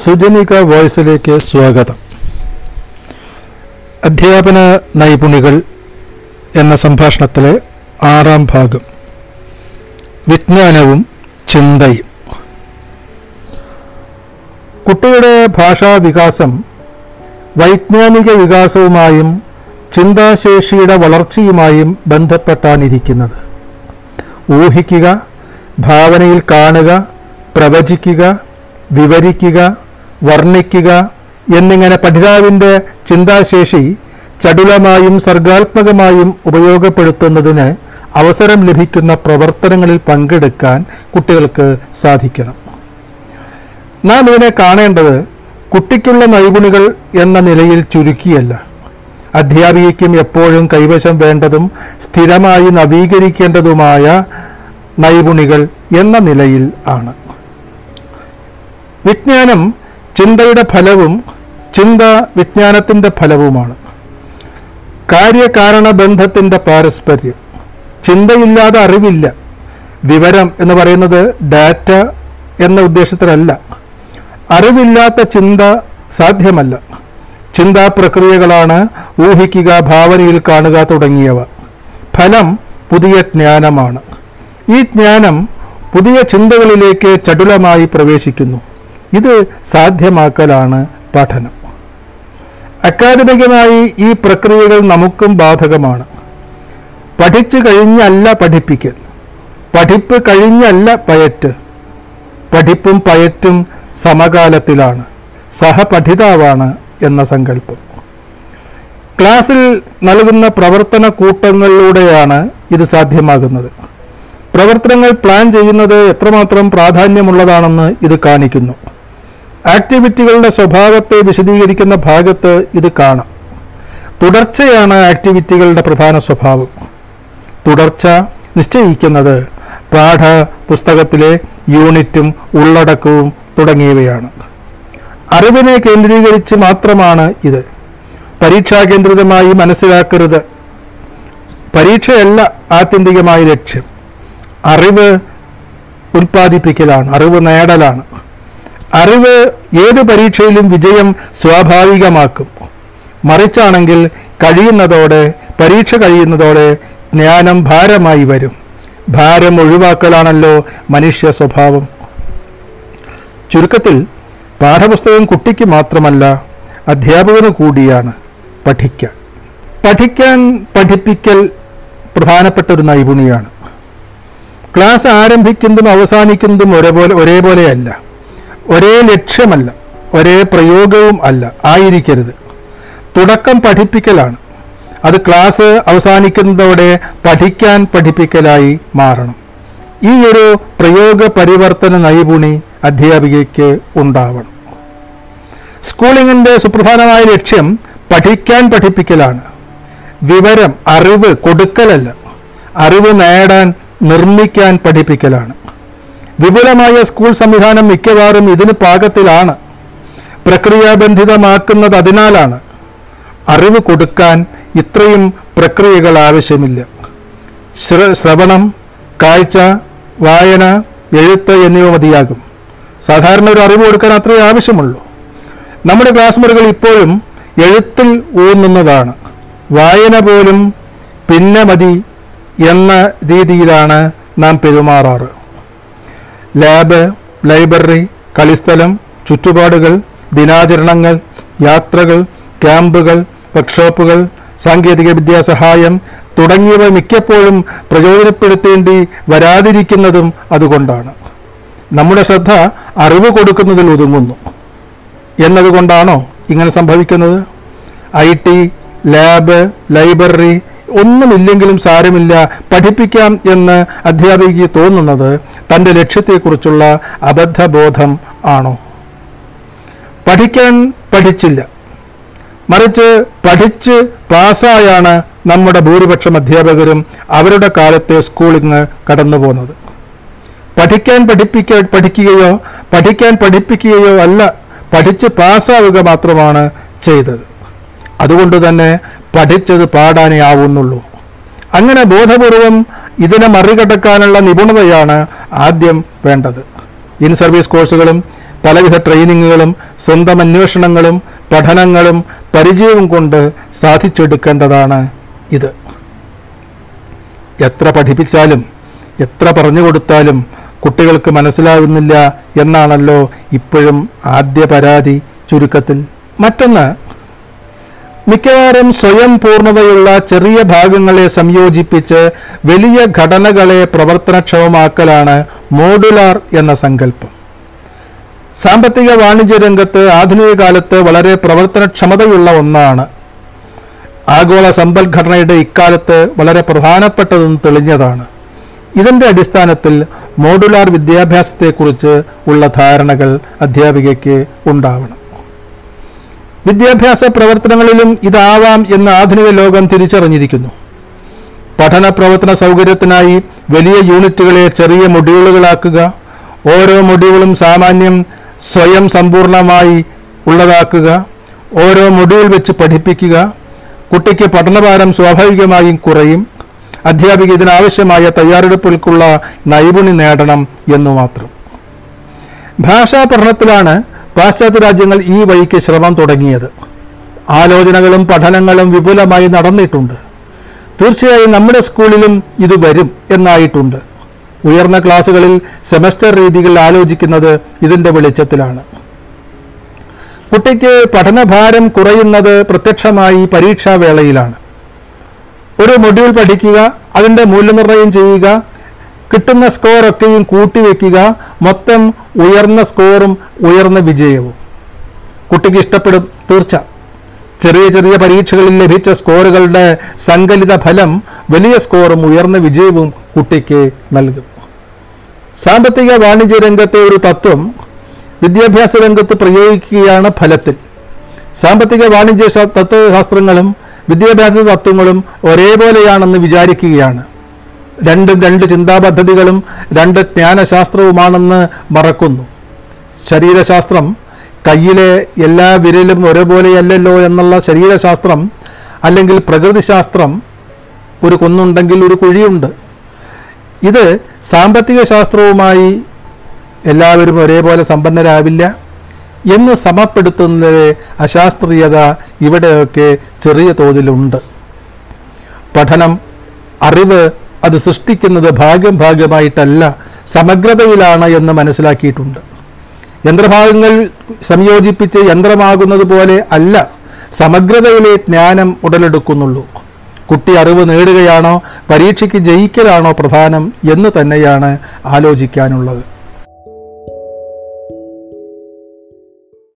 സുജനിക വോയിസിലേക്ക് സ്വാഗതം. അധ്യാപന നൈപുണികൾ എന്ന സംഭാഷണത്തിലെ ആറാം ഭാഗം. വിജ്ഞാനവും ചിന്തയും. കുട്ടിയുടെ ഭാഷാ വികാസം വൈജ്ഞാനിക വികാസവുമായും ചിന്താശേഷിയുടെ വളർച്ചയുമായും ബന്ധപ്പെട്ടാണിരിക്കുന്നത്. ഊഹിക്കുക ഭാവനയിൽ കാണുക പ്രവചിക്കുക വിവരിക്കുക വർണിക്കുക എന്നിങ്ങനെ പഠിതാവിന്റെ ചിന്താശേഷി ചടുലമായും സർഗാത്മകമായും ഉപയോഗപ്പെടുത്തുന്നതിന് അവസരം ലഭിക്കുന്ന പ്രവർത്തനങ്ങളിൽ പങ്കെടുക്കാൻ കുട്ടികൾക്ക് സാധിക്കണം. നാം ഇതിനെ കാണേണ്ടത് കുട്ടിക്കുള്ള നൈപുണികൾ എന്ന നിലയിൽ ചുരുക്കിയല്ല. അധ്യാപികയ്ക്കും എപ്പോഴും കൈവശം വേണ്ടതും സ്ഥിരമായി നവീകരിക്കേണ്ടതുമായ നൈപുണികൾ എന്ന നിലയിൽ ആണ്. വിജ്ഞാനം ചിന്തയുടെ ഫലവും ചിന്ത വിജ്ഞാനത്തിന്റെ ഫലവുമാണ്. കാര്യകാരണ ബന്ധത്തിന്റെ പാരസ്പര്യം. ചിന്തയില്ലാതെ അറിവില്ല. വിവരം എന്ന് പറയുന്നത് ഡാറ്റ എന്ന ഉദ്ദേശത്തിലല്ല. അറിവില്ലാത്ത ചിന്ത സാധ്യമല്ല. ചിന്താ പ്രക്രിയകളാണ് ഊഹിക്കുക ഭാവനയിൽ കാണുക തുടങ്ങിയവ. ഫലം പുതിയ ജ്ഞാനമാണ്. ഈ ജ്ഞാനം പുതിയ ചിന്തകളിലേക്ക് ചടുലമായി പ്രവേശിക്കുന്നു. ഇത് സാധ്യമാക്കലാണ് പഠനം. അക്കാദമികമായി ഈ പ്രക്രിയകൾ നമുക്കും ബാധകമാണ്. പഠിച്ചു കഴിഞ്ഞല്ല പഠിപ്പിക്കൽ. പഠിപ്പ് കഴിഞ്ഞല്ല പയറ്റ്. പഠിപ്പും പയറ്റും സമകാലത്തിലാണ്. സഹപഠിതാവാണ് എന്ന സങ്കല്പം. ക്ലാസ്സിൽ നൽകുന്ന പ്രവർത്തന കൂട്ടങ്ങളിലൂടെയാണ് ഇത് സാധ്യമാകുന്നത്. പ്രവർത്തനങ്ങൾ പ്ലാൻ ചെയ്യുന്നത് എത്രമാത്രം പ്രാധാന്യമുള്ളതാണെന്ന് ഇത് കാണിക്കുന്നു. ആക്ടിവിറ്റികളുടെ സ്വഭാവത്തെ വിശദീകരിക്കുന്ന ഭാഗത്ത് ഇത് കാണാം. തുടർച്ചയാണ് ആക്ടിവിറ്റികളുടെ പ്രധാന സ്വഭാവം. തുടർച്ച നിശ്ചയിക്കുന്നത് പാഠ പുസ്തകത്തിലെ യൂണിറ്റും ഉള്ളടക്കവും തുടങ്ങിയവയാണ്. അറിവിനെ കേന്ദ്രീകരിച്ച് മാത്രമാണ് ഇത്. പരീക്ഷാ കേന്ദ്രിതമായി മനസ്സിലാക്കരുത്. പരീക്ഷയല്ല ആത്യന്തികമായ ലക്ഷ്യം. അറിവ് ഉൽപ്പാദിപ്പിക്കലാണ് അറിവ് നേടലാണ്. അറിവ് ഏത് പരീക്ഷയിലും വിജയം സ്വാഭാവികമാക്കും. മറിച്ചാണെങ്കിൽ കഴിയുന്നതോടെ പരീക്ഷ കഴിയുന്നതോടെ ജ്ഞാനം ഭാരമായി വരും. ഭാരം ഒഴിവാക്കലാണല്ലോ മനുഷ്യ സ്വഭാവം. ചുരുക്കത്തിൽ പാഠപുസ്തകം കുട്ടിക്ക് മാത്രമല്ല അധ്യാപകന് കൂടിയാണ് പഠിക്കാൻ. പഠിക്കാൻ പഠിപ്പിക്കൽ പ്രധാനപ്പെട്ട ഒരു നൈപുണിയാണ്. ക്ലാസ് ആരംഭിക്കുന്നതും അവസാനിക്കുന്നതും ഒരേപോലെ ഒരേപോലെയല്ല. ഒരേ ലക്ഷ്യമല്ല ഒരേ പ്രയോഗവും അല്ല ആയിരിക്കരുത്. തുടക്കം പഠിപ്പിക്കലാണ്. അത് ക്ലാസ് അവസാനിക്കുന്നതോടെ പഠിക്കാൻ പഠിപ്പിക്കലായി മാറണം. ഈ ഒരു പ്രയോഗ പരിവർത്തന നൈപുണി അധ്യാപികയ്ക്ക് ഉണ്ടാവണം. സ്കൂളിങ്ങിന്റെ സുപ്രധാനമായ ലക്ഷ്യം പഠിക്കാൻ പഠിപ്പിക്കലാണ്. വിവരം അറിവ് കൊടുക്കലല്ല. അറിവ് നേടാൻ നിർമ്മിക്കാൻ പഠിപ്പിക്കലാണ്. വിപുലമായ സ്കൂൾ സംവിധാനം മിക്കവാറും ഇതിന് പാകത്തിലാണ്. പ്രക്രിയാബന്ധിതമാക്കുന്നത് അതിനാലാണ്. അറിവ് കൊടുക്കാൻ ഇത്രയും പ്രക്രിയകൾ ആവശ്യമില്ല. ശ്ര- ശ്രവണം കാഴ്ച വായന എഴുത്ത് എന്നിവ മതിയാകും. സാധാരണ ഒരു അറിവ് കൊടുക്കാൻ അത്രയേ ആവശ്യമുള്ളൂ. നമ്മുടെ ക്ലാസ് മുറികൾ ഇപ്പോഴും എഴുത്തിൽ ഊന്നുന്നതാണ്. വായന പോലും പിന്നെ മതി എന്ന രീതിയിലാണ് നാം പെരുമാറാറ്. ലാബ് ലൈബ്രറി കളിസ്ഥലം ചുറ്റുപാടുകൾ ദിനാചരണങ്ങൾ യാത്രകൾ ക്യാമ്പുകൾ വർക്ക്ഷോപ്പുകൾ സാങ്കേതിക വിദ്യാ സഹായം തുടങ്ങിയവ മിക്കപ്പോഴും പ്രയോജനപ്പെടുത്തേണ്ടി വരാതിരിക്കുന്നതും അതുകൊണ്ടാണ്. നമ്മുടെ ശ്രദ്ധ അറിവ് കൊടുക്കുന്നതിൽ ഒതുങ്ങുന്നു. എന്നതുകൊണ്ടാണോ ഇങ്ങനെ സംഭവിക്കുന്നത്? ഐ ടി ലാബ് ലൈബ്രറി ഒന്നുമില്ലെങ്കിലും സാരമില്ല. പഠിപ്പിക്കാം എന്ന് അധ്യാപികയ്ക്ക് തോന്നുന്നത് തന്റെ ലക്ഷ്യത്തെക്കുറിച്ചുള്ള അബദ്ധബോധം ആണോ? പഠിക്കാൻ പഠിച്ചില്ല. മറിച്ച് പഠിച്ച് പാസ്സായാണ് നമ്മുടെ ഭൂരിപക്ഷം അധ്യാപകരും അവരുടെ കാലത്തെ സ്കൂളിങ് കടന്നു പോകുന്നത് പഠിക്കാൻ പഠിപ്പിക്ക പഠിക്കുകയോ പഠിക്കാൻ പഠിപ്പിക്കുകയോ അല്ല പഠിച്ച് പാസ്സാവുക മാത്രമാണ് ചെയ്തത്. അതുകൊണ്ട് തന്നെ പഠിച്ചത് പാടാനേ ആവുന്നുള്ളൂ അങ്ങനെ ബോധപൂർവം ഇതിനെ മറികടക്കാനുള്ള നിപുണതയാണ് ആദ്യം വേണ്ടത്. ഇൻ സർവീസ് കോഴ്സുകളും പലവിധ ട്രെയിനിങ്ങുകളും സ്വന്തം അന്വേഷണങ്ങളും പഠനങ്ങളും പരിചയവും കൊണ്ട് സാധിച്ചെടുക്കേണ്ടതാണ് ഇത്. എത്ര പഠിപ്പിച്ചാലും എത്ര പറഞ്ഞു കൊടുത്താലും കുട്ടികൾക്ക് മനസ്സിലാകുന്നില്ല എന്നാണല്ലോ ഇപ്പോഴും ആദ്യ പരാതി ചുരുക്കത്തിൽ. മറ്റൊന്ന് മിക്കവാറും സ്വയം പൂർണതയുള്ള ചെറിയ ഭാഗങ്ങളെ സംയോജിപ്പിച്ച് വലിയ ഘടനകളെ പ്രവർത്തനക്ഷമമാക്കലാണ് മോഡുലാർ എന്ന സങ്കല്പം. സാമ്പത്തിക വാണിജ്യ രംഗത്ത് ആധുനിക കാലത്ത് വളരെ പ്രവർത്തനക്ഷമതയുള്ള ഒന്നാണ്. ആഗോള സമ്പദ്ഘടനയുടെ ഇക്കാലത്ത് വളരെ പ്രധാനപ്പെട്ടതും തെളിഞ്ഞതാണ്. ഇതിന്റെ അടിസ്ഥാനത്തിൽ മോഡുലാർ വിദ്യാഭ്യാസത്തെക്കുറിച്ച് ഉള്ള ധാരണകൾ അധ്യാപികയ്ക്ക് ഉണ്ടാവണം. വിദ്യാഭ്യാസ പ്രവർത്തനങ്ങളിലും ഇതാവാം എന്ന് ആധുനിക ലോകം തിരിച്ചറിഞ്ഞിരിക്കുന്നു. പഠന പ്രവർത്തന സൗകര്യത്തിനായി വലിയ യൂണിറ്റുകളെ ചെറിയ മൊഡ്യൂളുകളാക്കുക ഓരോ മൊഡ്യൂളും സാമാന്യം സ്വയം സമ്പൂർണമായി ഉള്ളതാക്കുക ഓരോ മൊഡ്യൂൾ വെച്ച് പഠിപ്പിക്കുക കുട്ടിക്ക് പഠനഭാരം സ്വാഭാവികമായും കുറയും അധ്യാപിക ഇതിനാവശ്യമായ തയ്യാറെടുപ്പുകൾക്കുള്ള നൈപുണി നേടണം എന്നു മാത്രം. ഭാഷാ പഠനത്തിലാണ് പാശ്ചാത്യ രാജ്യങ്ങൾ ഈ വഴിക്ക് ശ്രമം തുടങ്ങിയത്. ആലോചനകളും പഠനങ്ങളും വിപുലമായി നടന്നിട്ടുണ്ട്. തീർച്ചയായും നമ്മുടെ സ്കൂളിലും ഇത് വരും എന്നായിട്ടുണ്ട്. ഉയർന്ന ക്ലാസ്സുകളിൽ സെമസ്റ്റർ രീതികൾ ആലോചിക്കുന്നത് ഇതിന്റെ വെളിച്ചത്തിലാണ്. കുട്ടിക്ക് പഠനഭാരം കുറയുന്നത് പ്രത്യക്ഷമായി പരീക്ഷാവേളയിലാണ്. ഒരു മൊഡ്യൂൾ പഠിക്കുക അതിന്റെ മൂല്യനിർണയം ചെയ്യുക കിട്ടുന്ന സ്കോറൊക്കെയും കൂട്ടിവെക്കുക മൊത്തം ഉയർന്ന സ്കോറും ഉയർന്ന വിജയവും. കുട്ടിക്ക് ഇഷ്ടപ്പെടും തീർച്ച. ചെറിയ ചെറിയ പരീക്ഷകളിൽ ലഭിച്ച സ്കോറുകളുടെ സങ്കലിത ഫലം വലിയ സ്കോറും ഉയർന്ന വിജയവും കുട്ടിക്ക് നൽകും. സാമ്പത്തിക വാണിജ്യ രംഗത്തെ ഒരു തത്വം വിദ്യാഭ്യാസ രംഗത്ത് പ്രയോഗിക്കുകയാണ് ഫലത്തിൽ. സാമ്പത്തിക വാണിജ്യ തത്വശാസ്ത്രങ്ങളും വിദ്യാഭ്യാസ തത്വങ്ങളും ഒരേപോലെയാണെന്ന് വിചാരിക്കുകയാണ്. രണ്ടും രണ്ട് ചിന്താപദ്ധതികളും രണ്ട് ജ്ഞാനശാസ്ത്രവുമാണെന്ന് മറക്കുന്നു. ശരീരശാസ്ത്രം കയ്യിലെ എല്ലാ വിരലും ഒരേപോലെയല്ലല്ലോ എന്നുള്ള ശരീരശാസ്ത്രം അല്ലെങ്കിൽ പ്രകൃതിശാസ്ത്രം ഒരു കുന്നുണ്ടെങ്കിൽ ഒരു കുഴിയുണ്ട്. ഇത് സാമ്പത്തിക ശാസ്ത്രവുമായി എല്ലാവരും ഒരേപോലെ സമ്പന്നരാവില്ല എന്ന് സമപ്പെടുത്തുന്നതിലെ അശാസ്ത്രീയത ഇവിടെയൊക്കെ ചെറിയ തോതിലുണ്ട്. പഠനം അറിവ് അത് സൃഷ്ടിക്കുന്നത് ഭാഗം ഭാഗമായിട്ടല്ല സമഗ്രതയിലാണ് എന്ന് മനസ്സിലാക്കിയിട്ടുണ്ട്. യന്ത്രഭാഗങ്ങൾ സംയോജിപ്പിച്ച് യന്ത്രമാകുന്നത് പോലെ അല്ല സമഗ്രതയിലെ ജ്ഞാനം ഉടലെടുക്കുന്നുള്ളൂ. കുട്ടി അറിവ് നേടുകയാണോ പരീക്ഷയ്ക്ക് ജയിക്കലാണോ പ്രധാനം എന്ന് തന്നെയാണ് ആലോചിക്കാനുള്ളത്.